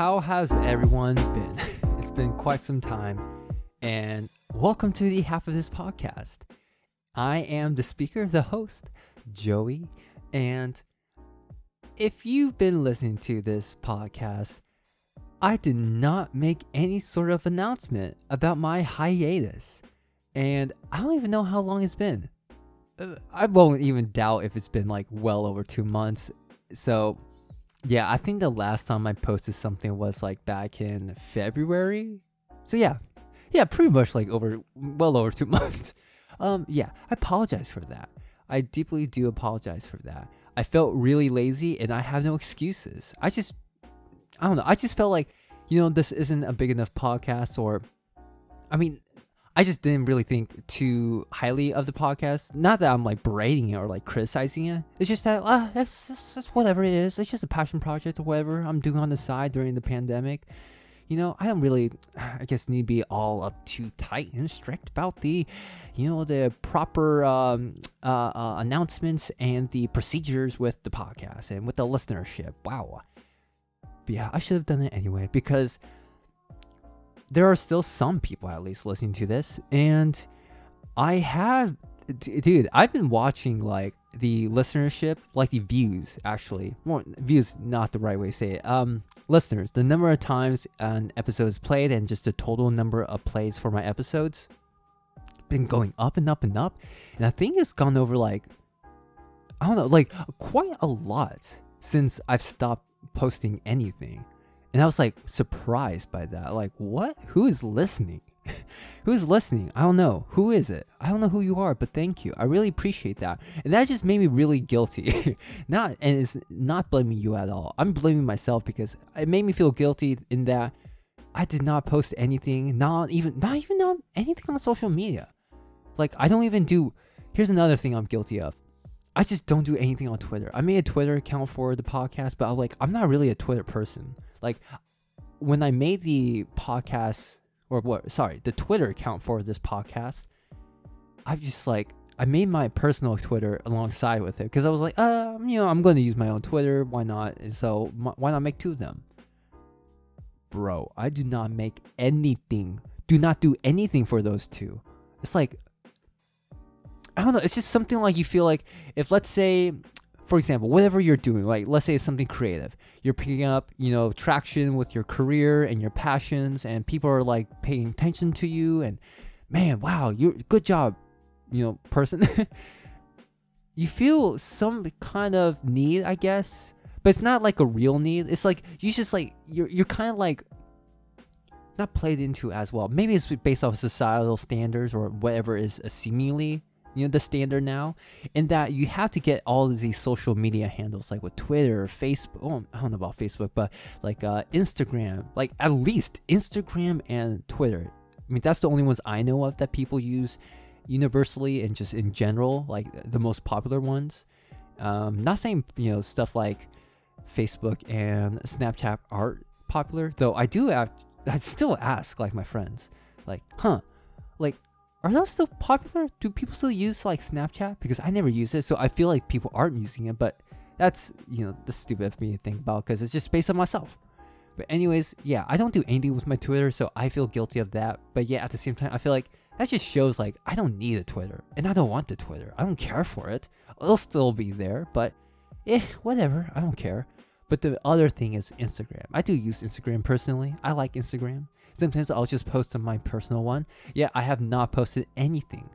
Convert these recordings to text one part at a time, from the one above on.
how has everyone been? it's been quite some time, and welcome to the half of this podcast. I am the speaker, the host, Joey, and if you've been listening to this podcast, I did not make any sort of announcement about my hiatus, and I don't even know how long it's been. Uh, I won't even doubt if it's been like well over two months. So yeah, I think the last time I posted something was like back in February. So yeah, yeah, pretty much like over well over two months. Um, yeah, I apologize for that. I deeply do apologize for that. I felt really lazy and I have no excuses. I just, I don't know. I just felt like, you know, this isn't a big enough podcast or, I mean, I just didn't really think too highly of the podcast. Not that I'm like berating it or like criticizing it. It's just that uh, it's, it's, it's whatever it is. It's just a passion project or whatever I'm doing on the side during the pandemic. You know, I don't really, I guess, need to be all up too tight and strict about the, you know, the proper um, uh, uh, announcements and the procedures with the podcast and with the listenership. Wow. But yeah, I should have done it anyway because there are still some people at least listening to this and i have d- dude i've been watching like the listenership like the views actually. More views not the right way to say it. Um listeners the number of times an episode is played and just the total number of plays for my episodes been going up and up and up and i think it's gone over like i don't know like quite a lot since i've stopped posting anything and I was like surprised by that. Like, what? Who is listening? who is listening? I don't know. Who is it? I don't know who you are, but thank you. I really appreciate that. And that just made me really guilty. not and it's not blaming you at all. I'm blaming myself because it made me feel guilty in that I did not post anything, not even not even on anything on social media. Like I don't even do here's another thing I'm guilty of. I just don't do anything on Twitter. I made a Twitter account for the podcast, but I was like, I'm not really a Twitter person. Like when I made the podcast or what sorry, the Twitter account for this podcast, I've just like I made my personal Twitter alongside with it because I was like, uh, you know, I'm going to use my own Twitter. Why not? And so why not make two of them? Bro, I do not make anything. Do not do anything for those two. It's like I don't know. It's just something like you feel like if let's say for example, whatever you're doing, like let's say it's something creative, you're picking up, you know, traction with your career and your passions, and people are like paying attention to you, and man, wow, you're good job, you know, person. you feel some kind of need, I guess, but it's not like a real need. It's like you just like you're you're kind of like not played into as well. Maybe it's based off societal standards or whatever is uh, seemingly you know the standard now in that you have to get all of these social media handles like with twitter facebook oh, i don't know about facebook but like uh, instagram like at least instagram and twitter. I mean that's the only ones i know of that people use universally and just in general like the most popular ones. Um, not saying you know stuff like facebook and snapchat aren't popular though i do i still ask like my friends like huh like are those still popular? Do people still use like Snapchat? Because I never use it, so I feel like people aren't using it. But that's you know the stupid of me to think about because it's just based on myself. But anyways, yeah, I don't do anything with my Twitter, so I feel guilty of that. But yeah, at the same time, I feel like that just shows like I don't need a Twitter, and I don't want the Twitter. I don't care for it. It'll still be there, but eh, whatever. I don't care. But the other thing is Instagram. I do use Instagram personally. I like Instagram. Sometimes I'll just post on my personal one. Yeah, I have not posted anything.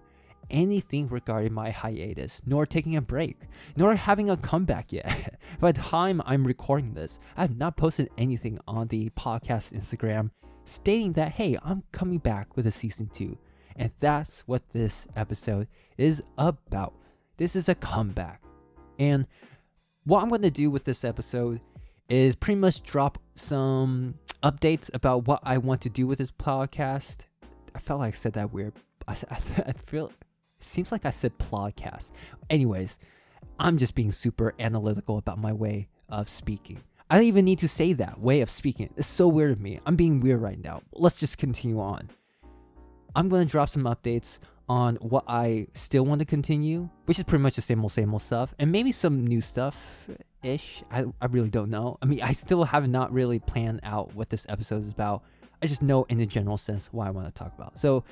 Anything regarding my hiatus, nor taking a break, nor having a comeback yet. By the time I'm recording this, I have not posted anything on the podcast Instagram stating that, hey, I'm coming back with a season two. And that's what this episode is about. This is a comeback. And what I'm going to do with this episode is pretty much drop some updates about what I want to do with this podcast. I felt like I said that weird. I, I feel it seems like I said podcast. Anyways, I'm just being super analytical about my way of speaking. I don't even need to say that way of speaking. It's so weird of me. I'm being weird right now. Let's just continue on. I'm going to drop some updates on what I still want to continue, which is pretty much the same old, same old stuff, and maybe some new stuff ish. I, I really don't know. I mean, I still have not really planned out what this episode is about. I just know in the general sense what I want to talk about. So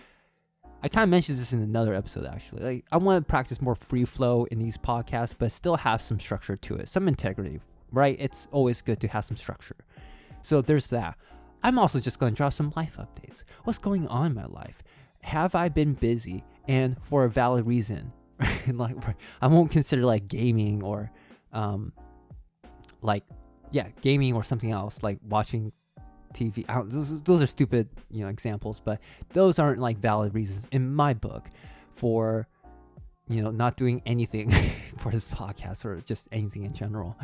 I kind of mentioned this in another episode actually. Like I want to practice more free flow in these podcasts, but still have some structure to it, some integrity, right? It's always good to have some structure. So there's that. I'm also just going to drop some life updates. What's going on in my life? Have I been busy and for a valid reason? like I won't consider like gaming or um like yeah, gaming or something else like watching TV. those, those are stupid, you know, examples, but those aren't like valid reasons in my book for you know not doing anything for this podcast or just anything in general.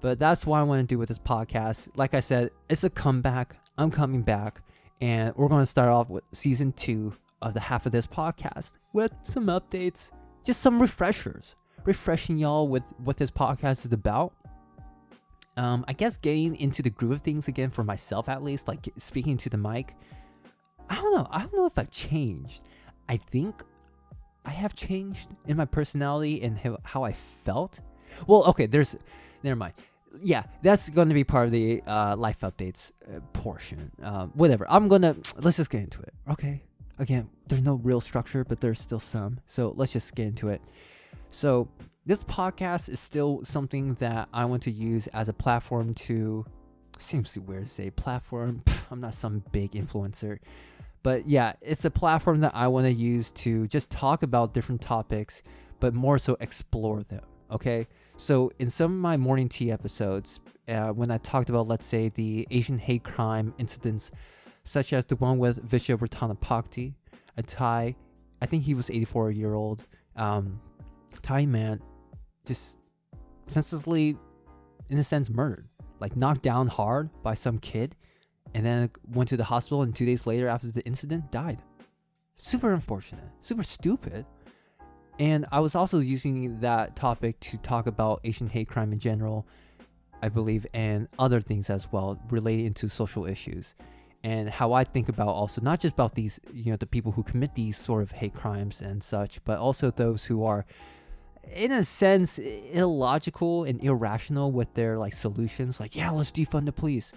But that's what I want to do with this podcast. Like I said, it's a comeback. I'm coming back, and we're going to start off with season two of the half of this podcast with some updates, just some refreshers, refreshing y'all with what this podcast is about. Um, I guess getting into the groove of things again for myself at least, like speaking to the mic. I don't know. I don't know if I've changed. I think I have changed in my personality and how I felt. Well, okay, there's, never mind yeah, that's going to be part of the uh, life updates uh, portion. Um, whatever. I'm gonna let's just get into it. Okay. Again, there's no real structure, but there's still some. So let's just get into it. So this podcast is still something that I want to use as a platform to. Seems weird to say platform. I'm not some big influencer. But yeah, it's a platform that I want to use to just talk about different topics, but more so explore them. Okay. So, in some of my morning tea episodes, uh, when I talked about, let's say, the Asian hate crime incidents, such as the one with Vicha Ratanapakdee, a Thai, I think he was 84 year old, um, Thai man, just senselessly, in a sense, murdered, like knocked down hard by some kid, and then went to the hospital, and two days later, after the incident, died. Super unfortunate, super stupid. And I was also using that topic to talk about Asian hate crime in general, I believe, and other things as well relating to social issues. And how I think about also not just about these, you know, the people who commit these sort of hate crimes and such, but also those who are, in a sense, illogical and irrational with their like solutions. Like, yeah, let's defund the police.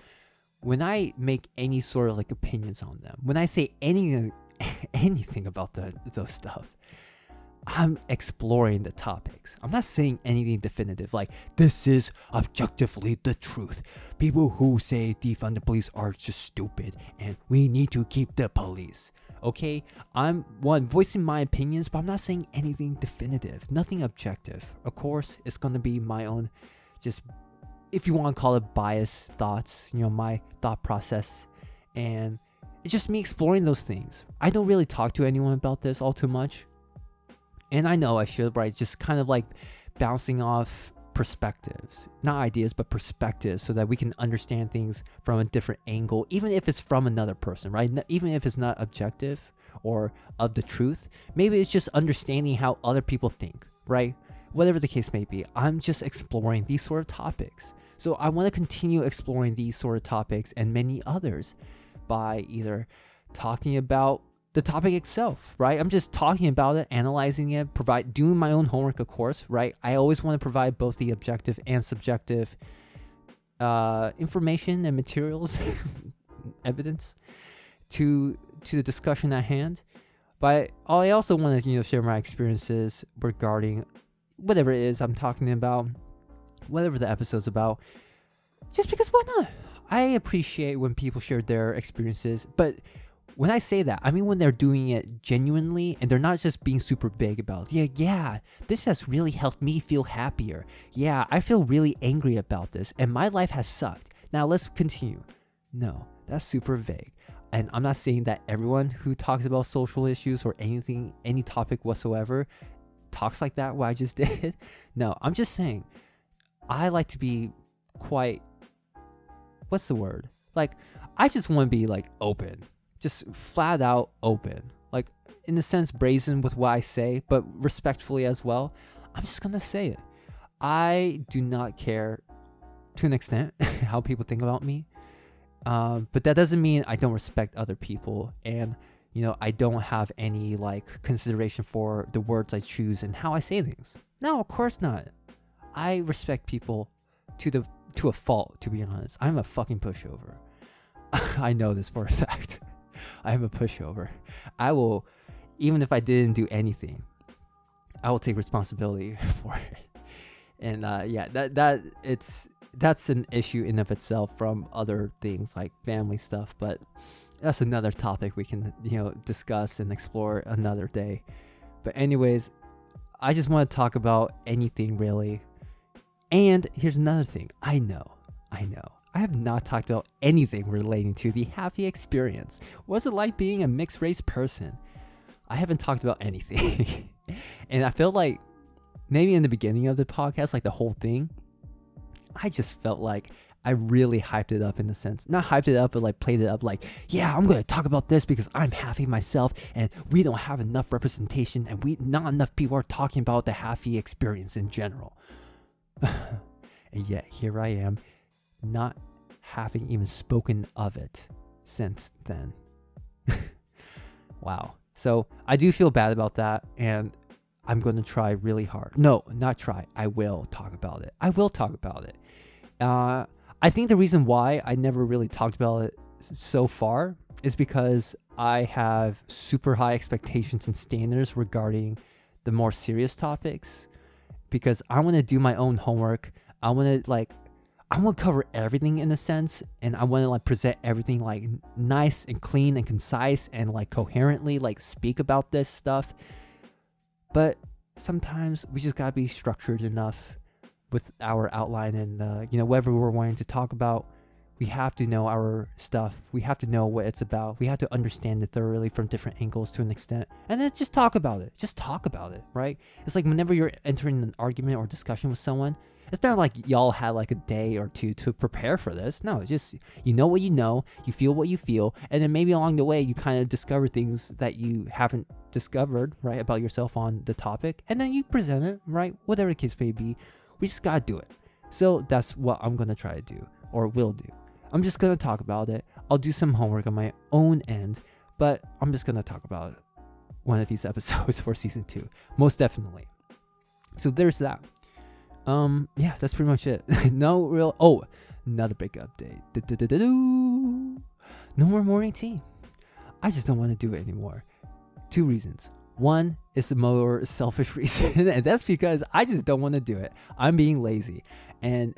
When I make any sort of like opinions on them, when I say any anything about the, those stuff, I'm exploring the topics. I'm not saying anything definitive like this is objectively the truth. People who say defund the police are just stupid and we need to keep the police. Okay, I'm one voicing my opinions, but I'm not saying anything definitive, nothing objective. Of course, it's gonna be my own, just if you want to call it bias thoughts, you know, my thought process, and it's just me exploring those things. I don't really talk to anyone about this all too much and I know I should, right? Just kind of like bouncing off perspectives, not ideas, but perspectives, so that we can understand things from a different angle, even if it's from another person, right? Even if it's not objective or of the truth, maybe it's just understanding how other people think, right? Whatever the case may be, I'm just exploring these sort of topics. So I want to continue exploring these sort of topics and many others by either talking about the topic itself, right? I'm just talking about it, analyzing it, provide doing my own homework, of course, right? I always want to provide both the objective and subjective uh, information and materials, evidence to to the discussion at hand. But I also want to you know share my experiences regarding whatever it is I'm talking about, whatever the episode's about. Just because why not? I appreciate when people share their experiences, but when I say that, I mean when they're doing it genuinely and they're not just being super big about, yeah, yeah, this has really helped me feel happier. Yeah, I feel really angry about this and my life has sucked. Now let's continue. No, that's super vague. And I'm not saying that everyone who talks about social issues or anything, any topic whatsoever, talks like that, what I just did. no, I'm just saying I like to be quite, what's the word? Like, I just want to be like open just flat out open. Like, in a sense, brazen with what I say, but respectfully as well. I'm just gonna say it. I do not care to an extent how people think about me. Um, but that doesn't mean I don't respect other people and you know I don't have any like consideration for the words I choose and how I say things. No, of course not. I respect people to the to a fault. To be honest, I'm a fucking pushover. I know this for a fact. I am a pushover. I will, even if I didn't do anything, I will take responsibility for it. And uh, yeah, that that it's that's an issue in of itself from other things like family stuff, but that's another topic we can you know discuss and explore another day. But anyways, I just want to talk about anything really. And here's another thing. I know. I know. I have not talked about anything relating to the hapa experience. What's it like being a mixed race person? I haven't talked about anything. and I feel like maybe in the beginning of the podcast, like the whole thing, I just felt like I really hyped it up in the sense, not hyped it up, but like played it up like, yeah, I'm going to talk about this because I'm hapa myself and we don't have enough representation and we not enough people are talking about the hapa experience in general. and yet here I am, not having even spoken of it since then. wow. So I do feel bad about that and I'm going to try really hard. No, not try. I will talk about it. I will talk about it. Uh, I think the reason why I never really talked about it so far is because I have super high expectations and standards regarding the more serious topics because I want to do my own homework. I want to like I want to cover everything in a sense and I want to like present everything like nice and clean and concise and like coherently like speak about this stuff. But sometimes we just got to be structured enough with our outline and uh, you know whatever we're wanting to talk about. We have to know our stuff. We have to know what it's about. We have to understand it thoroughly from different angles to an extent. And then just talk about it. Just talk about it right? It's like whenever you're entering an argument or discussion with someone it's not like y'all had like a day or two to prepare for this no it's just you know what you know you feel what you feel and then maybe along the way you kind of discover things that you haven't discovered right about yourself on the topic and then you present it right whatever the case may be we just gotta do it. So that's what I'm gonna try to do, or will do. I'm just gonna talk about it. I'll do some homework on my own end, but I'm just gonna talk about one of these episodes for season two, most definitely. So there's that. Um, yeah, that's pretty much it. no real. Oh, another big update. No more morning tea. I just don't want to do it anymore. Two reasons. One is a more selfish reason, and that's because I just don't want to do it. I'm being lazy, and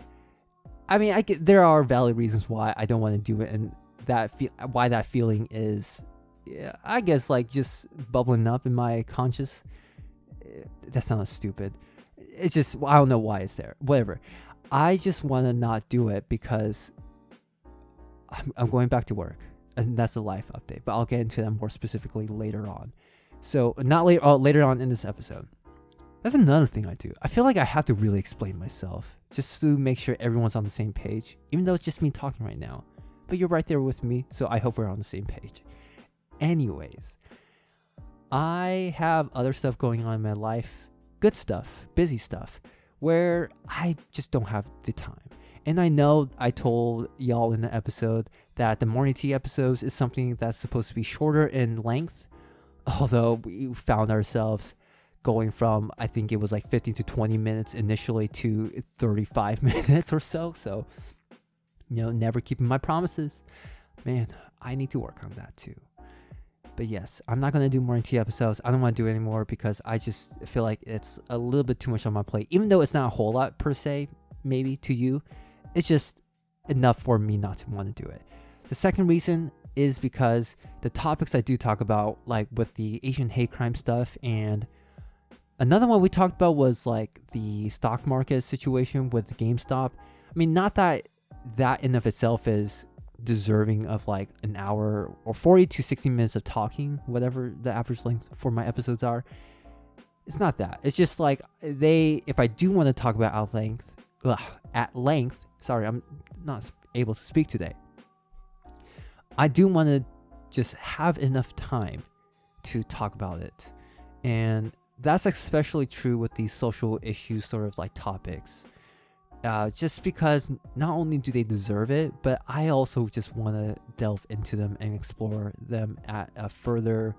I mean, I get there are valid reasons why I don't want to do it, and that why that feeling is, yeah, I guess like just bubbling up in my conscious. Eh, that sounds stupid. It's just I don't know why it's there. Whatever. I just want to not do it because I'm, I'm going back to work, and that's a life update. But I'll get into that more specifically later on. So not later, uh, later on in this episode. That's another thing I do. I feel like I have to really explain myself just to make sure everyone's on the same page, even though it's just me talking right now. But you're right there with me, so I hope we're on the same page. Anyways, I have other stuff going on in my life, good stuff, busy stuff, where I just don't have the time. And I know I told y'all in the episode that the morning tea episodes is something that's supposed to be shorter in length although we found ourselves going from I think it was like 15 to 20 minutes initially to 35 minutes or so. So, you know, never keeping my promises. Man, I need to work on that too. But yes, I'm not gonna do morning tea episodes. I don't want to do it anymore because I just feel like it's a little bit too much on my plate. Even though it's not a whole lot per se, maybe to you, it's just enough for me not to want to do it. The second reason is because the topics I do talk about, like with the Asian hate crime stuff, and another one we talked about was like the stock market situation with GameStop. I mean, not that that in of itself is deserving of like an hour or 40 to 60 minutes of talking, whatever the average length for my episodes are. It's not that. It's just like they, if I do want to talk about at length, ugh, at length, sorry, I'm not able to speak today. I do want to just have enough time to talk about it. And that's especially true with these social issues, sort of like topics. Uh, just because not only do they deserve it, but I also just want to delve into them and explore them at a further,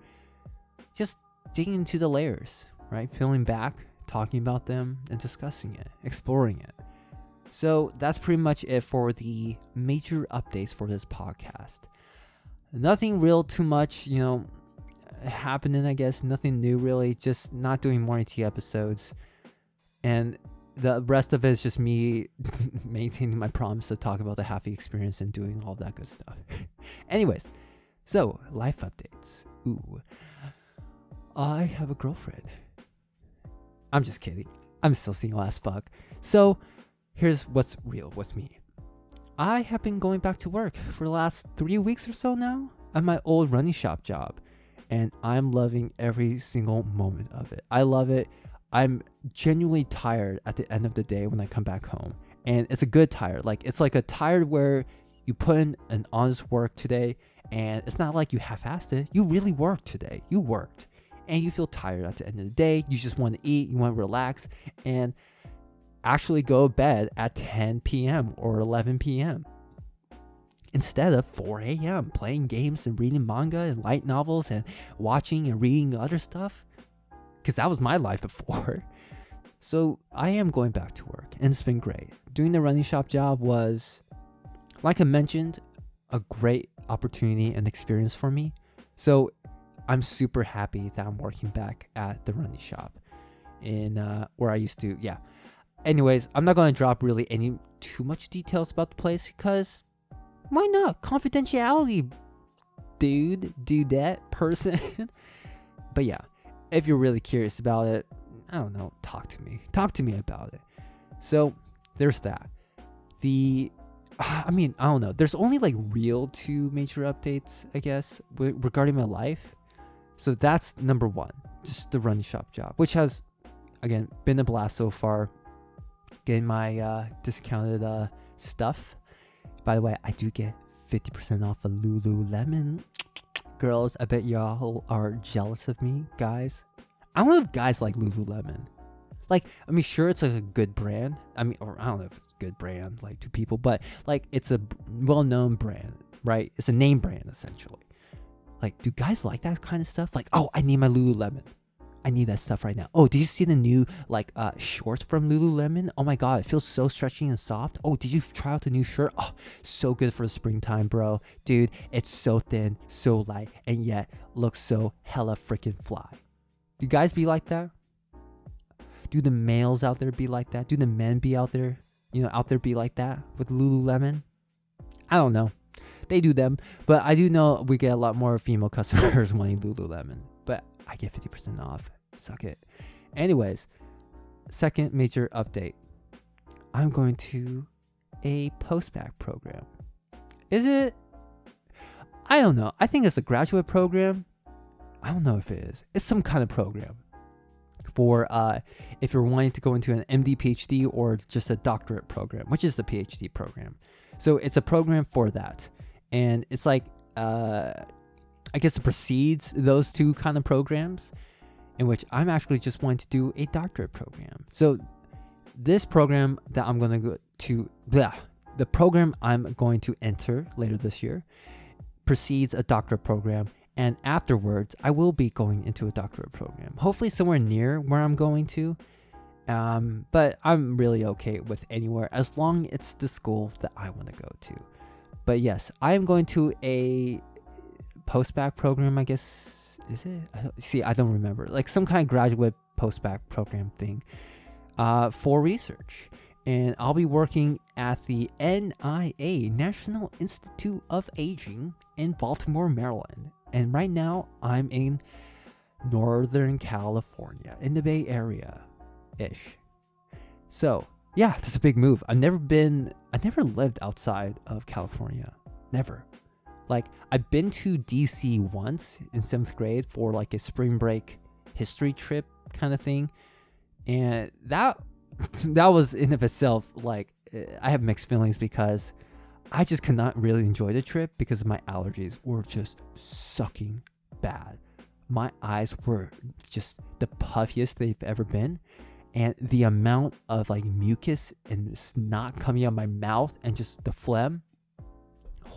just digging into the layers, right? Peeling back talking about them and discussing it, exploring it. So that's pretty much it for the major updates for this podcast. Nothing real too much, you know, happening, I guess. Nothing new really, just not doing morning tea episodes. And the rest of it is just me maintaining my promise to talk about the hapa experience and doing all that good stuff. Anyways, so life updates. Ooh. I have a girlfriend. I'm just kidding. I'm still single as fuck. So, here's what's real with me. I have been going back to work for the last three weeks or so now at my old running shop job, and I'm loving every single moment of it. I love it. I'm genuinely tired at the end of the day when I come back home, and it's a good tired. Like it's like a tired where you put in an honest work today, and it's not like you half-assed it. You really worked today. You worked and you feel tired at the end of the day. You just want to eat, you want to relax, and actually go to bed at 10 p.m. or 11 p.m. instead of 4 a.m. playing games and reading manga and light novels and watching and reading other stuff. Because that was my life before. So I am going back to work, and it's been great. Doing the running shop job was, like I mentioned, a great opportunity and experience for me. So I'm super happy that I'm working back at the running shop in uh, where I used to. Yeah. Anyways, I'm not gonna drop really any too much details about the place because why not? Confidentiality, dude, do that person. but yeah, if you're really curious about it, I don't know, talk to me. Talk to me about it. So there's that. The I mean, I don't know. There's only like real two major updates, I guess, regarding my life. So that's number one, just the running shop job, which has, again, been a blast so far. Getting my uh, discounted uh, stuff. By the way, I do get 50% off of Lululemon. Girls, I bet y'all are jealous of me, guys. I don't know if guys like Lululemon. Like, I mean, sure, it's like a good brand. I mean, or I don't know if it's a good brand, like to people, but like it's a well known brand, right? It's a name brand, essentially. Like, do guys like that kind of stuff? Like, oh, I need my Lululemon. I need that stuff right now. Oh, did you see the new like uh shorts from Lululemon? Oh my god, it feels so stretchy and soft. Oh, did you try out the new shirt? Oh, so good for the springtime, bro. Dude, it's so thin, so light, and yet looks so hella freaking fly. Do guys be like that? Do the males out there be like that? Do the men be out there, you know, out there be like that with Lululemon? I don't know they do them. But I do know we get a lot more female customers wanting Lululemon. I get 50% off. Suck it. Anyways, second major update. I'm going to a postbac program. Is it? I don't know. I think it's a graduate program. I don't know if it is. It's some kind of program for uh, if you're wanting to go into an MD PhD or just a doctorate program, which is the PhD program. So it's a program for that and it's like uh, I guess it precedes those two kind of programs, in which I'm actually just wanting to do a doctorate program. So this program that I'm going to go to, blah, the program I'm going to enter later this year precedes a doctorate program. And afterwards, I will be going into a doctorate program. Hopefully, somewhere near where I'm going to. Um, but I'm really okay with anywhere as long it's the school that I want to go to. But yes, I am going to a post-bac program, I guess. Is it? I see, I don't remember. Like some kind of graduate post-bac program thing uh, for research. And I'll be working at the NIA, National Institute of Aging, in Baltimore, Maryland. And right now, I'm in Northern California, in the Bay Area ish. So, yeah, that's a big move. I've never been, I never lived outside of California. Never. Like, I've been to DC once in seventh grade for like a spring break history trip kind of thing. And that, that was in of itself like, eh, I have mixed feelings because I just could not really enjoy the trip because my allergies were just sucking bad. My eyes were just the puffiest they've ever been and the amount of like mucus and snot coming out of my mouth and just the phlegm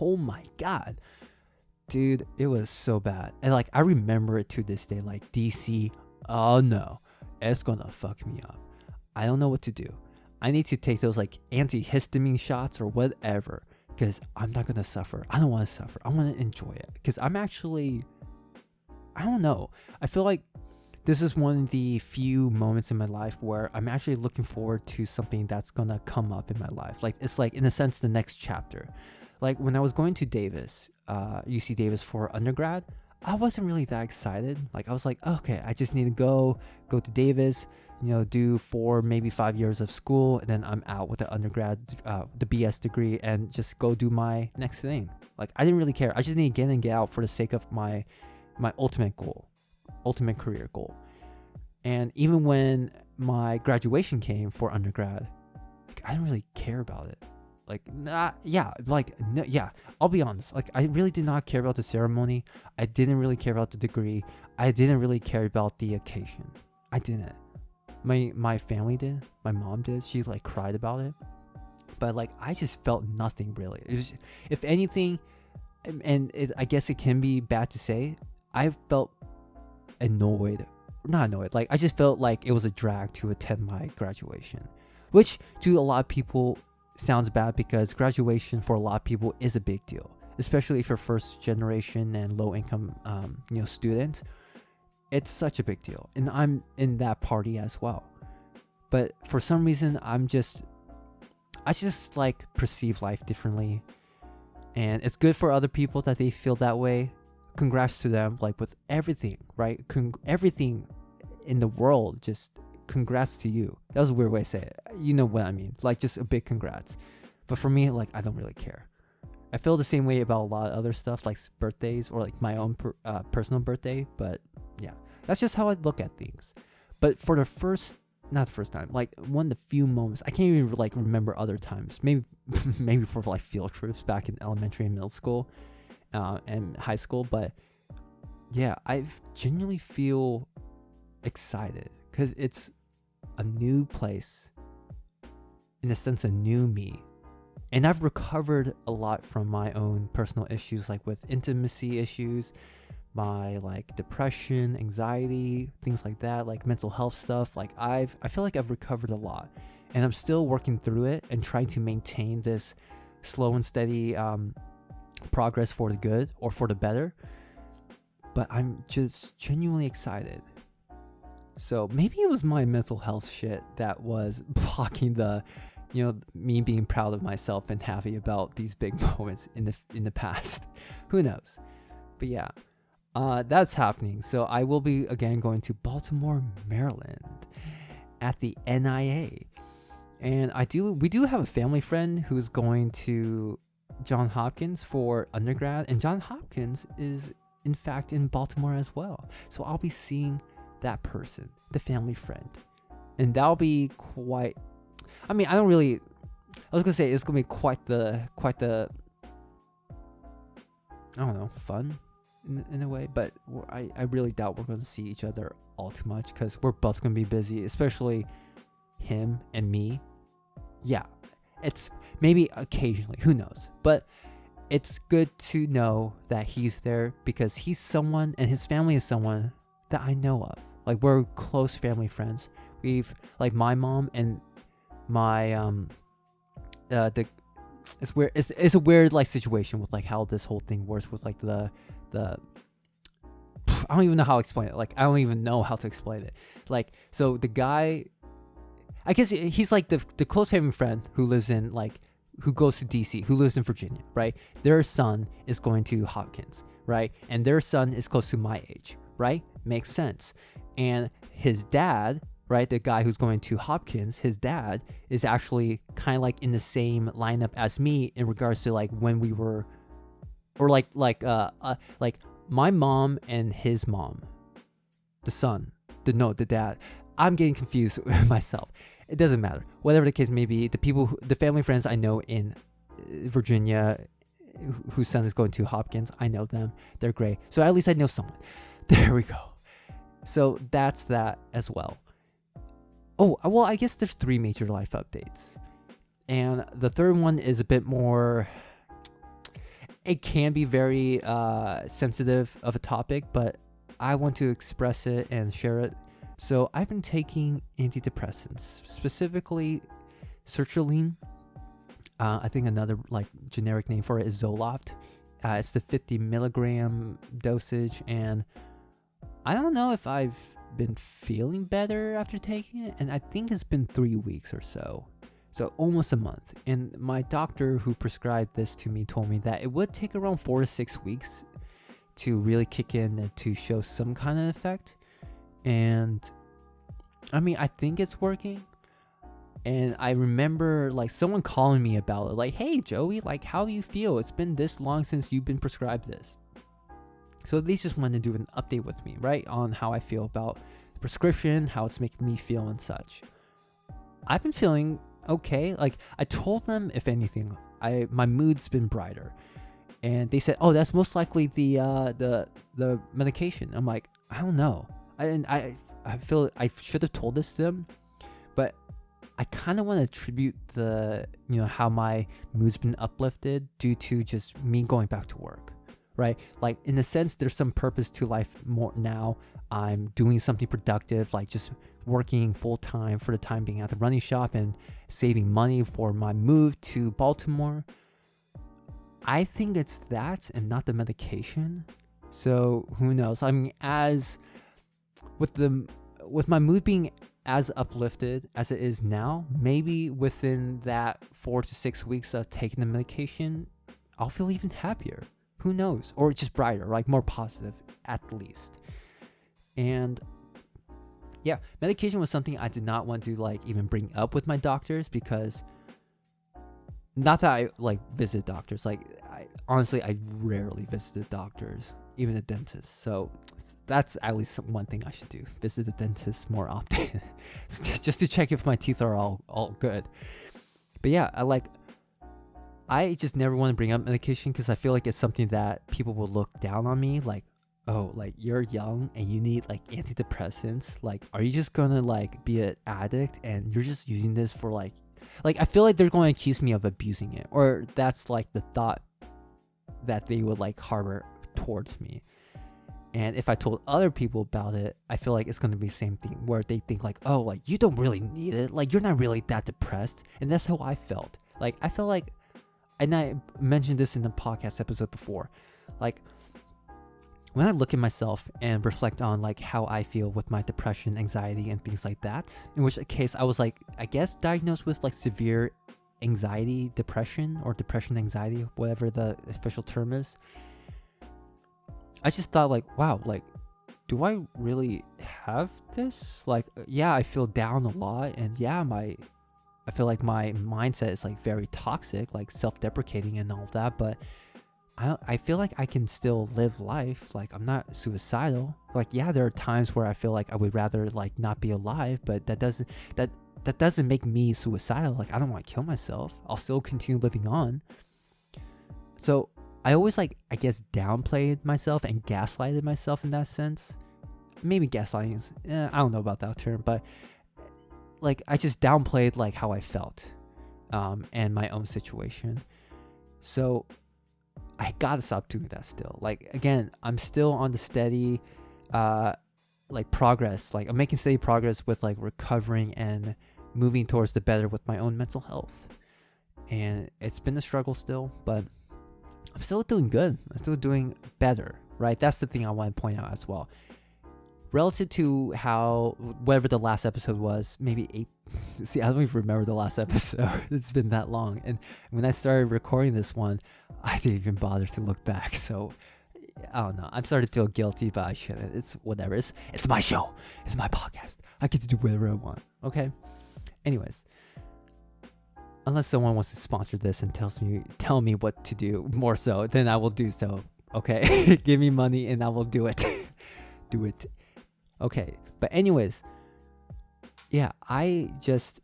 oh my god dude it was so bad and like i remember it to this day like dc oh no it's gonna fuck me up. I don't know what to do. I need to take those like antihistamine shots or whatever because I'm not gonna suffer. I don't want to suffer. I want to enjoy it because I'm actually, I don't know. I feel like this is one of the few moments in my life where I'm actually looking forward to something that's gonna come up in my life. Like it's like in a sense the next chapter. Like when I was going to Davis, uh, UC Davis for undergrad, I wasn't really that excited. Like I was like, okay, I just need to go, go to Davis, you know, do four, maybe five years of school, and then I'm out with the undergrad, uh, the BS degree, and just go do my next thing. Like I didn't really care. I just need to get in and get out for the sake of my, my ultimate goal, ultimate career goal. And even when my graduation came for undergrad, I didn't really care about it. Like, nah, yeah, like, no, yeah, I'll be honest. Like, I really did not care about the ceremony. I didn't really care about the degree. I didn't really care about the occasion. I didn't. My my family did. My mom did. She like cried about it. But like, I just felt nothing really. If anything, and it, I guess it can be bad to say, I felt annoyed. Not annoyed. Like, I just felt like it was a drag to attend my graduation, which to a lot of people sounds bad because graduation for a lot of people is a big deal, especially if you're first generation and low income, um, you know, student. It's such a big deal, and I'm in that party as well. But for some reason, I'm just, I just like perceive life differently, and it's good for other people that they feel that way. Congrats to them, like with everything, right? Con- everything in the world just congrats to you. That was a weird way to say it. You know what I mean. Like just a big congrats. But for me, like I don't really care. I feel the same way about a lot of other stuff like birthdays or like my own per, uh, personal birthday. But yeah, that's just how I look at things. But for the first, not the first time, like one of the few moments, I can't even like remember other times. Maybe, maybe for like field trips back in elementary and middle school, uh, and high school. But yeah, I genuinely feel excited because it's a new place, in a sense, a new me. And I've recovered a lot from my own personal issues, like with intimacy issues, my like depression, anxiety, things like that, like mental health stuff. Like I've, I feel like I've recovered a lot, and I'm still working through it and trying to maintain this slow and steady um, progress for the good or for the better. But I'm just genuinely excited so maybe it was my mental health shit that was blocking the, you know, me being proud of myself and happy about these big moments in the in the past. Who knows? But yeah, uh, that's happening. So I will be again going to Baltimore, Maryland, at the NIA, and I do we do have a family friend who's going to John Hopkins for undergrad, and John Hopkins is in fact in Baltimore as well. So I'll be seeing that person, the family friend. And that'll be quite I mean, I don't really I was gonna say it's gonna be quite the quite the I don't know, fun in, in a way, but I, I really doubt we're gonna see each other all too much because we're both gonna be busy, especially him and me. Yeah, it's maybe occasionally, who knows, but it's good to know that he's there because he's someone and his family is someone that I know of. Like we're close family friends. We've like my mom and my um uh the it's weird it's, it's a weird like situation with like how this whole thing works with like the the I don't even know how to explain it. Like I don't even know how to explain it. Like so the guy I guess he's like the the close family friend who lives in like who goes to DC, who lives in Virginia, right? Their son is going to Hopkins, right? And their son is close to my age, right? Makes sense and his dad right the guy who's going to hopkins his dad is actually kind of like in the same lineup as me in regards to like when we were or like like uh, uh like my mom and his mom the son the no the dad. I'm getting confused myself. It doesn't matter. Whatever the case may be the people who, the family friends i know in uh, virginia whose son is going to hopkins i know them. They're great so at least i know someone. There we go so that's that as well. Oh, uh, well, I guess there's three major life updates. And the third one is a bit more. It can be very uh, sensitive of a topic, but I want to express it and share it So I've been taking antidepressants, specifically sertraline. Uh, I think another like generic name for it is Zoloft. Uh, it's the 50 milligram dosage, and I don't know if I've been feeling better after taking it, and I think it's been three weeks or so. So almost a month. And my doctor who prescribed this to me told me that it would take around four to six weeks to really kick in and to show some kind of effect. And I mean, I think it's working. And I remember like someone calling me about it, like, hey Joey, like how do you feel? It's been this long since you've been prescribed this. So they just wanted to do an update with me, right? On how I feel about the prescription, how it's making me feel and such. I've been feeling okay. Like I told them if anything, I my mood's been brighter. And they said, "Oh, that's most likely the uh, the the medication." I'm like, "I don't know." I, and I I feel I should have told this to them, but I kind of want to attribute the you know how my mood's been uplifted due to just me going back to work, right? Like in a sense, there's some purpose to life more now. I'm doing something productive, like just working full time for the time being at the running shop and saving money for my move to Baltimore. I think it's that and not the medication. So who knows? I mean, as with the with my mood being as uplifted as it is now, maybe within that four to six weeks of taking the medication, I'll feel even happier. Who knows? Or just brighter, like more positive at least. And yeah, medication was something I did not want to like even bring up with my doctors because not that I like visit doctors. Like I honestly I rarely visited doctors, even a dentist. So that's at least one thing I should do. Visit the dentist more often. just to check if my teeth are all all good. But yeah, I like I just never want to bring up medication because I feel like it's something that people will look down on me like oh like you're young and you need like antidepressants. Like are you just gonna like be an addict and you're just using this for like like i feel like they're going to accuse me of abusing it or that's like the thought that they would like harbor towards me. And if i told other people about it i feel like it's to be the same thing where they think like oh like you don't really need it. Like you're not really that depressed. And that's how i felt. Like i felt like and i mentioned this in the podcast episode before like when I look at myself and reflect on like how I feel with my depression, anxiety, and things like that, in which case I was like, I guess diagnosed with like severe anxiety, depression, or depression anxiety, whatever the official term is. I just thought like, wow, like, do I really have this? Like, yeah, I feel down a lot, and yeah, my, I feel like my mindset is like very toxic, like self-deprecating and all that, but I, I feel like I can still live life. Like I'm not suicidal. Like yeah, there are times where I feel like I would rather like not be alive, but that doesn't that that doesn't make me suicidal. Like I don't want to kill myself. I'll still continue living on. So I always like I guess downplayed myself and gaslighted myself in that sense. Maybe gaslighting is eh, I don't know about that term, but like I just downplayed like how I felt um, and my own situation. So I gotta stop doing that still. Like again, I'm still on the steady uh like progress. Like I'm making steady progress with like recovering and moving towards the better with my own mental health. And it's been a struggle still, but I'm still doing good. I'm still doing better, right? That's the thing I want to point out as well relative to how whatever the last episode was, maybe eight. See, I don't even remember the last episode. it's been that long, and when I started recording this one, I didn't even bother to look back. So I don't know. I'm starting to feel guilty, but I shouldn't. It's whatever. It's it's my show. It's my podcast. I get to do whatever I want. Okay. Anyways, unless someone wants to sponsor this and tells me tell me what to do more so, then I will do so. Okay. Give me money and I will do it. do it. Okay, but anyways, yeah, I just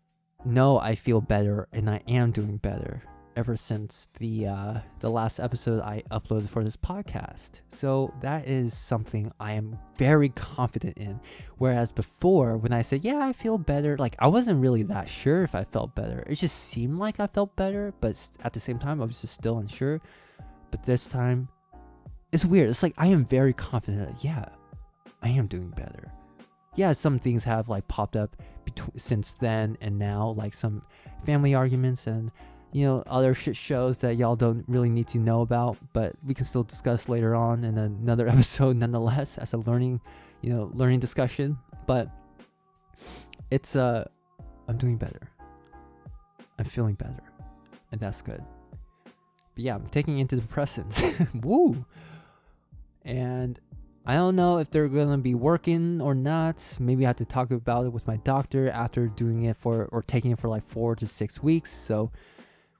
know I feel better and I am doing better ever since the uh, the last episode I uploaded for this podcast. So that is something I am very confident in. Whereas before, when I said, "Yeah, I feel better," like I wasn't really that sure if I felt better. It just seemed like I felt better, but at the same time, I was just still unsure. But this time, it's weird. It's like I am very confident. That, yeah, I am doing better. yeah, some things have like popped up between since then and now, like some family arguments and you know other shit shows that y'all don't really need to know about, but we can still discuss later on in another episode, nonetheless, as a learning, you know, learning discussion. But it's uh, I'm doing better. I'm feeling better, and that's good. But yeah, I'm taking antidepressants. Woo! And I don't know if they're gonna be working or not. Maybe I have to talk about it with my doctor after doing it for or taking it for like four to six weeks. So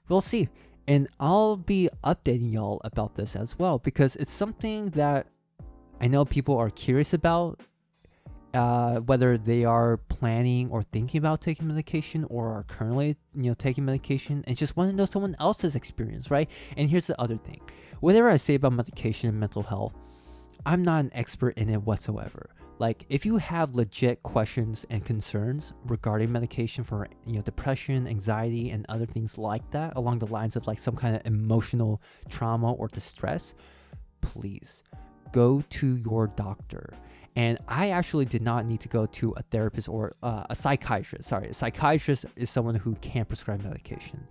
we'll see. And I'll be updating y'all about this as well because it's something that I know people are curious about. Uh, whether they are planning or thinking about taking medication or are currently, you know, taking medication and just want to know someone else's experience, right? And here's the other thing: whatever I say about medication and mental health, I'm not an expert in it whatsoever. Like if you have legit questions and concerns regarding medication for you know depression, anxiety and other things like that along the lines of like some kind of emotional trauma or distress, please go to your doctor. And I actually did not need to go to a therapist or uh, a psychiatrist. Sorry, a psychiatrist is someone who can prescribe medication.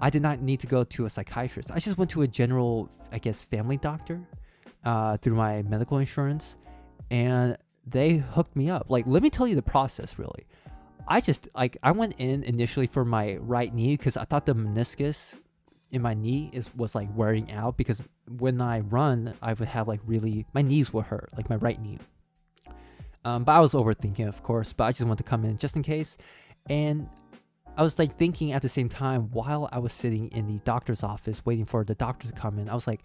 I did not need to go to a psychiatrist. I just went to a general, I guess, family doctor uh, through my medical insurance, and they hooked me up. Like, let me tell you the process. Really, I just like I went in initially for my right knee because I thought the meniscus in my knee is was like wearing out because when I run, I would have like really my knees would hurt, like my right knee. Um, but I was overthinking, of course. But I just wanted to come in just in case, and I was like thinking at the same time while I was sitting in the doctor's office waiting for the doctor to come in. I was like,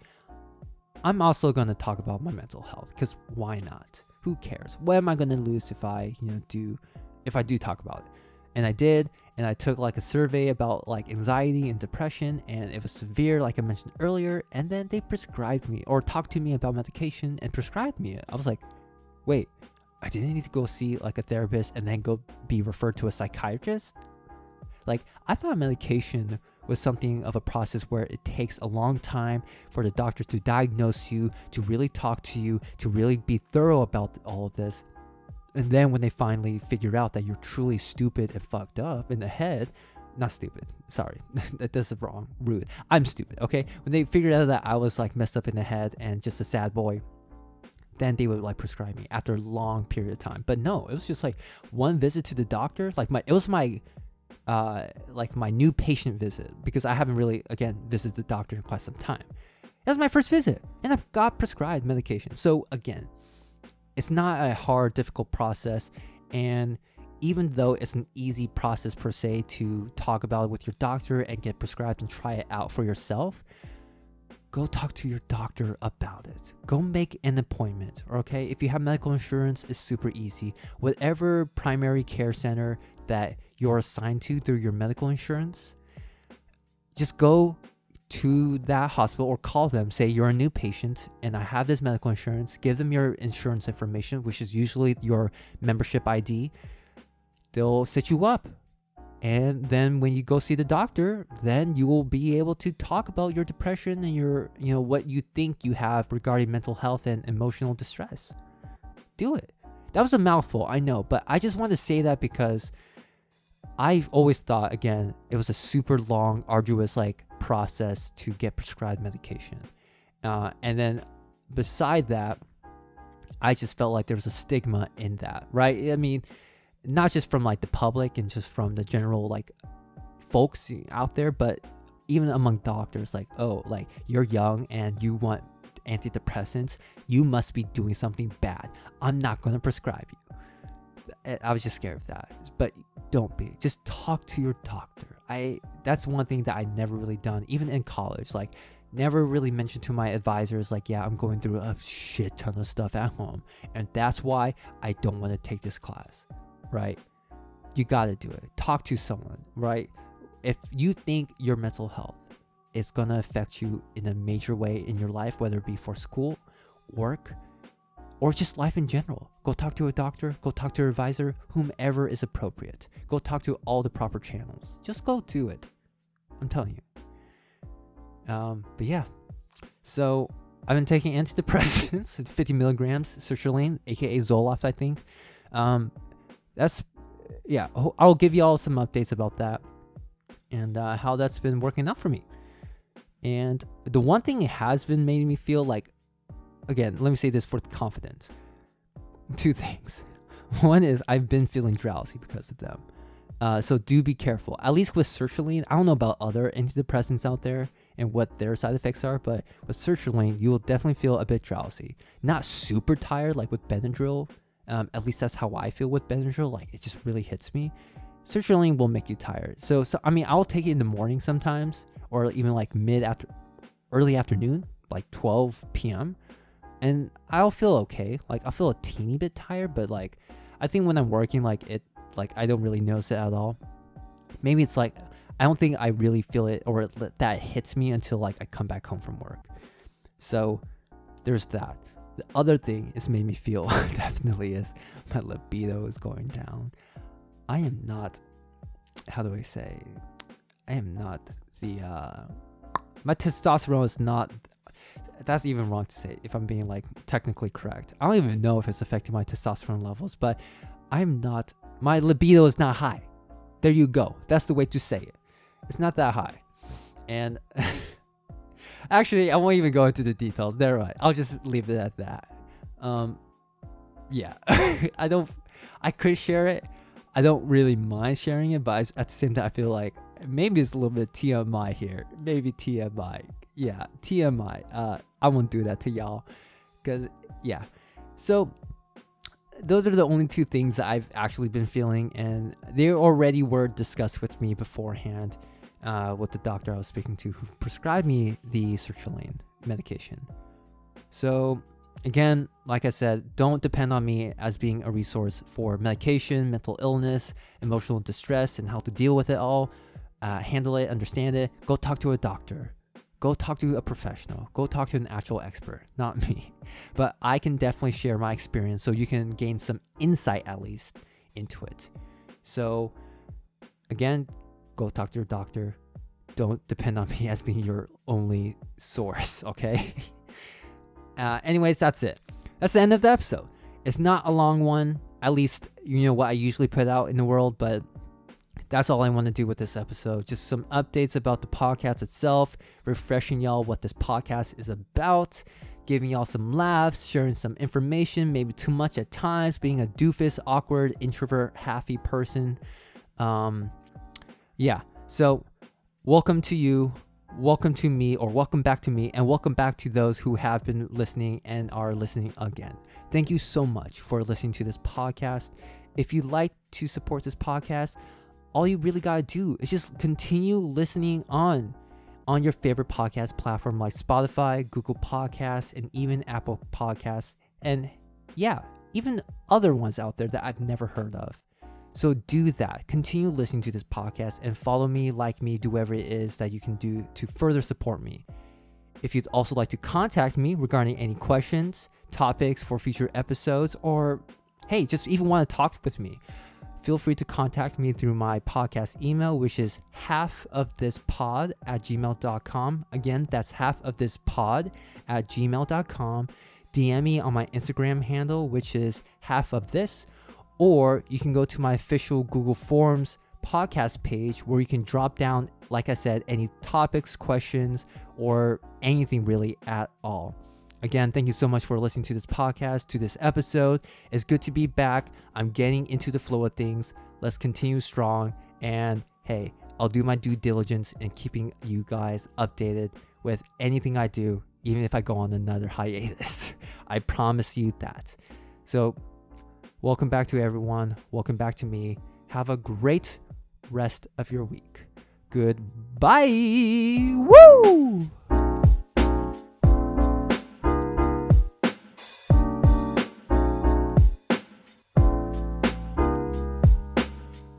I'm also going to talk about my mental health because why not? Who cares? What am I going to lose if I, you know, do if I do talk about it? And I did, and I took like a survey about like anxiety and depression, and it was severe, like I mentioned earlier. And then they prescribed me or talked to me about medication and prescribed me. I was like, wait, I didn't need to go see like a therapist and then go be referred to a psychiatrist. Like I thought medication was something of a process where it takes a long time for the doctors to diagnose you, to really talk to you, to really be thorough about all of this. And then when they finally figure out that you're truly stupid and fucked up in the head, not stupid, sorry, that that is wrong, rude. I'm stupid, okay? When they figured out that I was like messed up in the head and just a sad boy, then they would like prescribe me after a long period of time. But no, it was just like one visit to the doctor. Like my, it was my uh, like my new patient visit because I haven't really again visited the doctor in quite some time. That was my first visit, and I got prescribed medication. So again, it's not a hard, difficult process, and even though it's an easy process per se to talk about it with your doctor and get prescribed and try it out for yourself, go talk to your doctor about it. Go make an appointment, okay? If you have medical insurance, it's super easy. Whatever primary care center that you're assigned to through your medical insurance, just go to that hospital or call them, say you're a new patient and I have this medical insurance, give them your insurance information, which is usually your membership ID. They'll set you up. And then when you go see the doctor, then you will be able to talk about your depression and your, you know, what you think you have regarding mental health and emotional distress. Do it. That was a mouthful, I know, but I just want to say that because I've always thought again it was a super long, arduous like process to get prescribed medication, uh, and then beside that, I just felt like there was a stigma in that, right? I mean, not just from like the public and just from the general like folks out there, but even among doctors, like, oh, like you're young and you want antidepressants, you must be doing something bad. I'm not gonna prescribe you. I was just scared of that, but don't be. Just talk to your doctor. I that's one thing that I never really done, even in college. Like never really mentioned to my advisors like yeah i'm going through a shit ton of stuff at home and that's why i don't want to take this class right you got to do it talk to someone right if you think your mental health is to affect you in a major way in your life whether it be for school work or just life in general. Go talk to a doctor, go talk to your advisor, whomever is appropriate. Go talk to all the proper channels. Just go do it. I'm telling you. Um, but yeah. So I've been taking antidepressants, 50 milligrams, sertraline, aka Zoloft, I think. Um, that's yeah. I'll give you all some updates about that and uh, how that's been working out for me. And the one thing it has been making me feel like, again, let me say this for confidence. Two things. One is I've been feeling drowsy because of them. Uh, so do be careful. At least with sertraline, I don't know about other antidepressants out there and what their side effects are, but with sertraline, you will definitely feel a bit drowsy. Not super tired like with Benadryl. Um, at least that's how I feel with Benadryl. Like it just really hits me. Sertraline will make you tired. So, so I mean, I'll take it in the morning sometimes, or even like mid after, early afternoon, like 12 p.m. And I'll feel okay. Like I'll feel a teeny bit tired, but like I think when I'm working, like it, like I don't really notice it at all. Maybe it's like I don't think I really feel it or that hits me until like I come back home from work. So there's that. The other thing it's made me feel definitely is my libido is going down. I am not how do I say I am not the uh my testosterone is not that's even wrong to say if I'm being like technically correct. I don't even know if it's affecting my testosterone levels, but I'm not my libido is not high. There you go. That's the way to say it. It's not that high. And actually, I won't even go into the details. They're right. I'll just leave it at that. Um, yeah, I don't. I could share it. I don't really mind sharing it, but at the same time, I feel like maybe it's a little bit TMI here. Maybe TMI. Yeah, TMI. Uh, I won't do that to y'all, because yeah. So those are the only two things that I've actually been feeling, and they already were discussed with me beforehand uh, with the doctor I was speaking to who prescribed me the sertraline medication. So, again, like I said, don't depend on me as being a resource for medication, mental illness, emotional distress, and how to deal with it all. Uh, handle it, understand it. Go talk to a doctor. Go talk to a professional. Go talk to an actual expert, not me. But I can definitely share my experience so you can gain some insight at least into it. So, again, go talk to your doctor. Don't depend on me as being your only source, okay? uh, anyways, that's it. That's the end of the episode. It's not a long one, at least you know what I usually put out in the world, but that's all I want to do with this episode. Just some updates about the podcast itself, refreshing y'all what this podcast is about, giving y'all some laughs, sharing some information, maybe too much at times, being a doofus, awkward, introvert, happy person. Um, yeah. So, welcome to you, welcome to me, or welcome back to me, and welcome back to those who have been listening and are listening again. Thank you so much for listening to this podcast. If you'd like to support this podcast, all you really got to do is just continue listening on on your favorite podcast platform like Spotify, Google Podcasts, and even Apple Podcasts. And yeah, even other ones out there that I've never heard of. So do that. Continue listening to this podcast and follow me, like me, do whatever it is that you can do to further support me. If you'd also like to contact me regarding any questions, topics for future episodes, or hey, just even want to talk with me, feel free to contact me through my podcast email, which is half of this pod at gmail.com. Again, that's half of this pod at gmail.com. DM me on my Instagram handle, which is half of this or you can go to my official Google Forms podcast page where you can drop down, like I said, any topics, questions, or anything really at all. Again, thank you so much for listening to this podcast, to this episode. It's good to be back. I'm getting into the flow of things. Let's continue strong. And hey, I'll do my due diligence in keeping you guys updated with anything I do, even if I go on another hiatus. I promise you that. So Welcome back to everyone. Welcome back to me. Have a great rest of your week. Goodbye. Woo!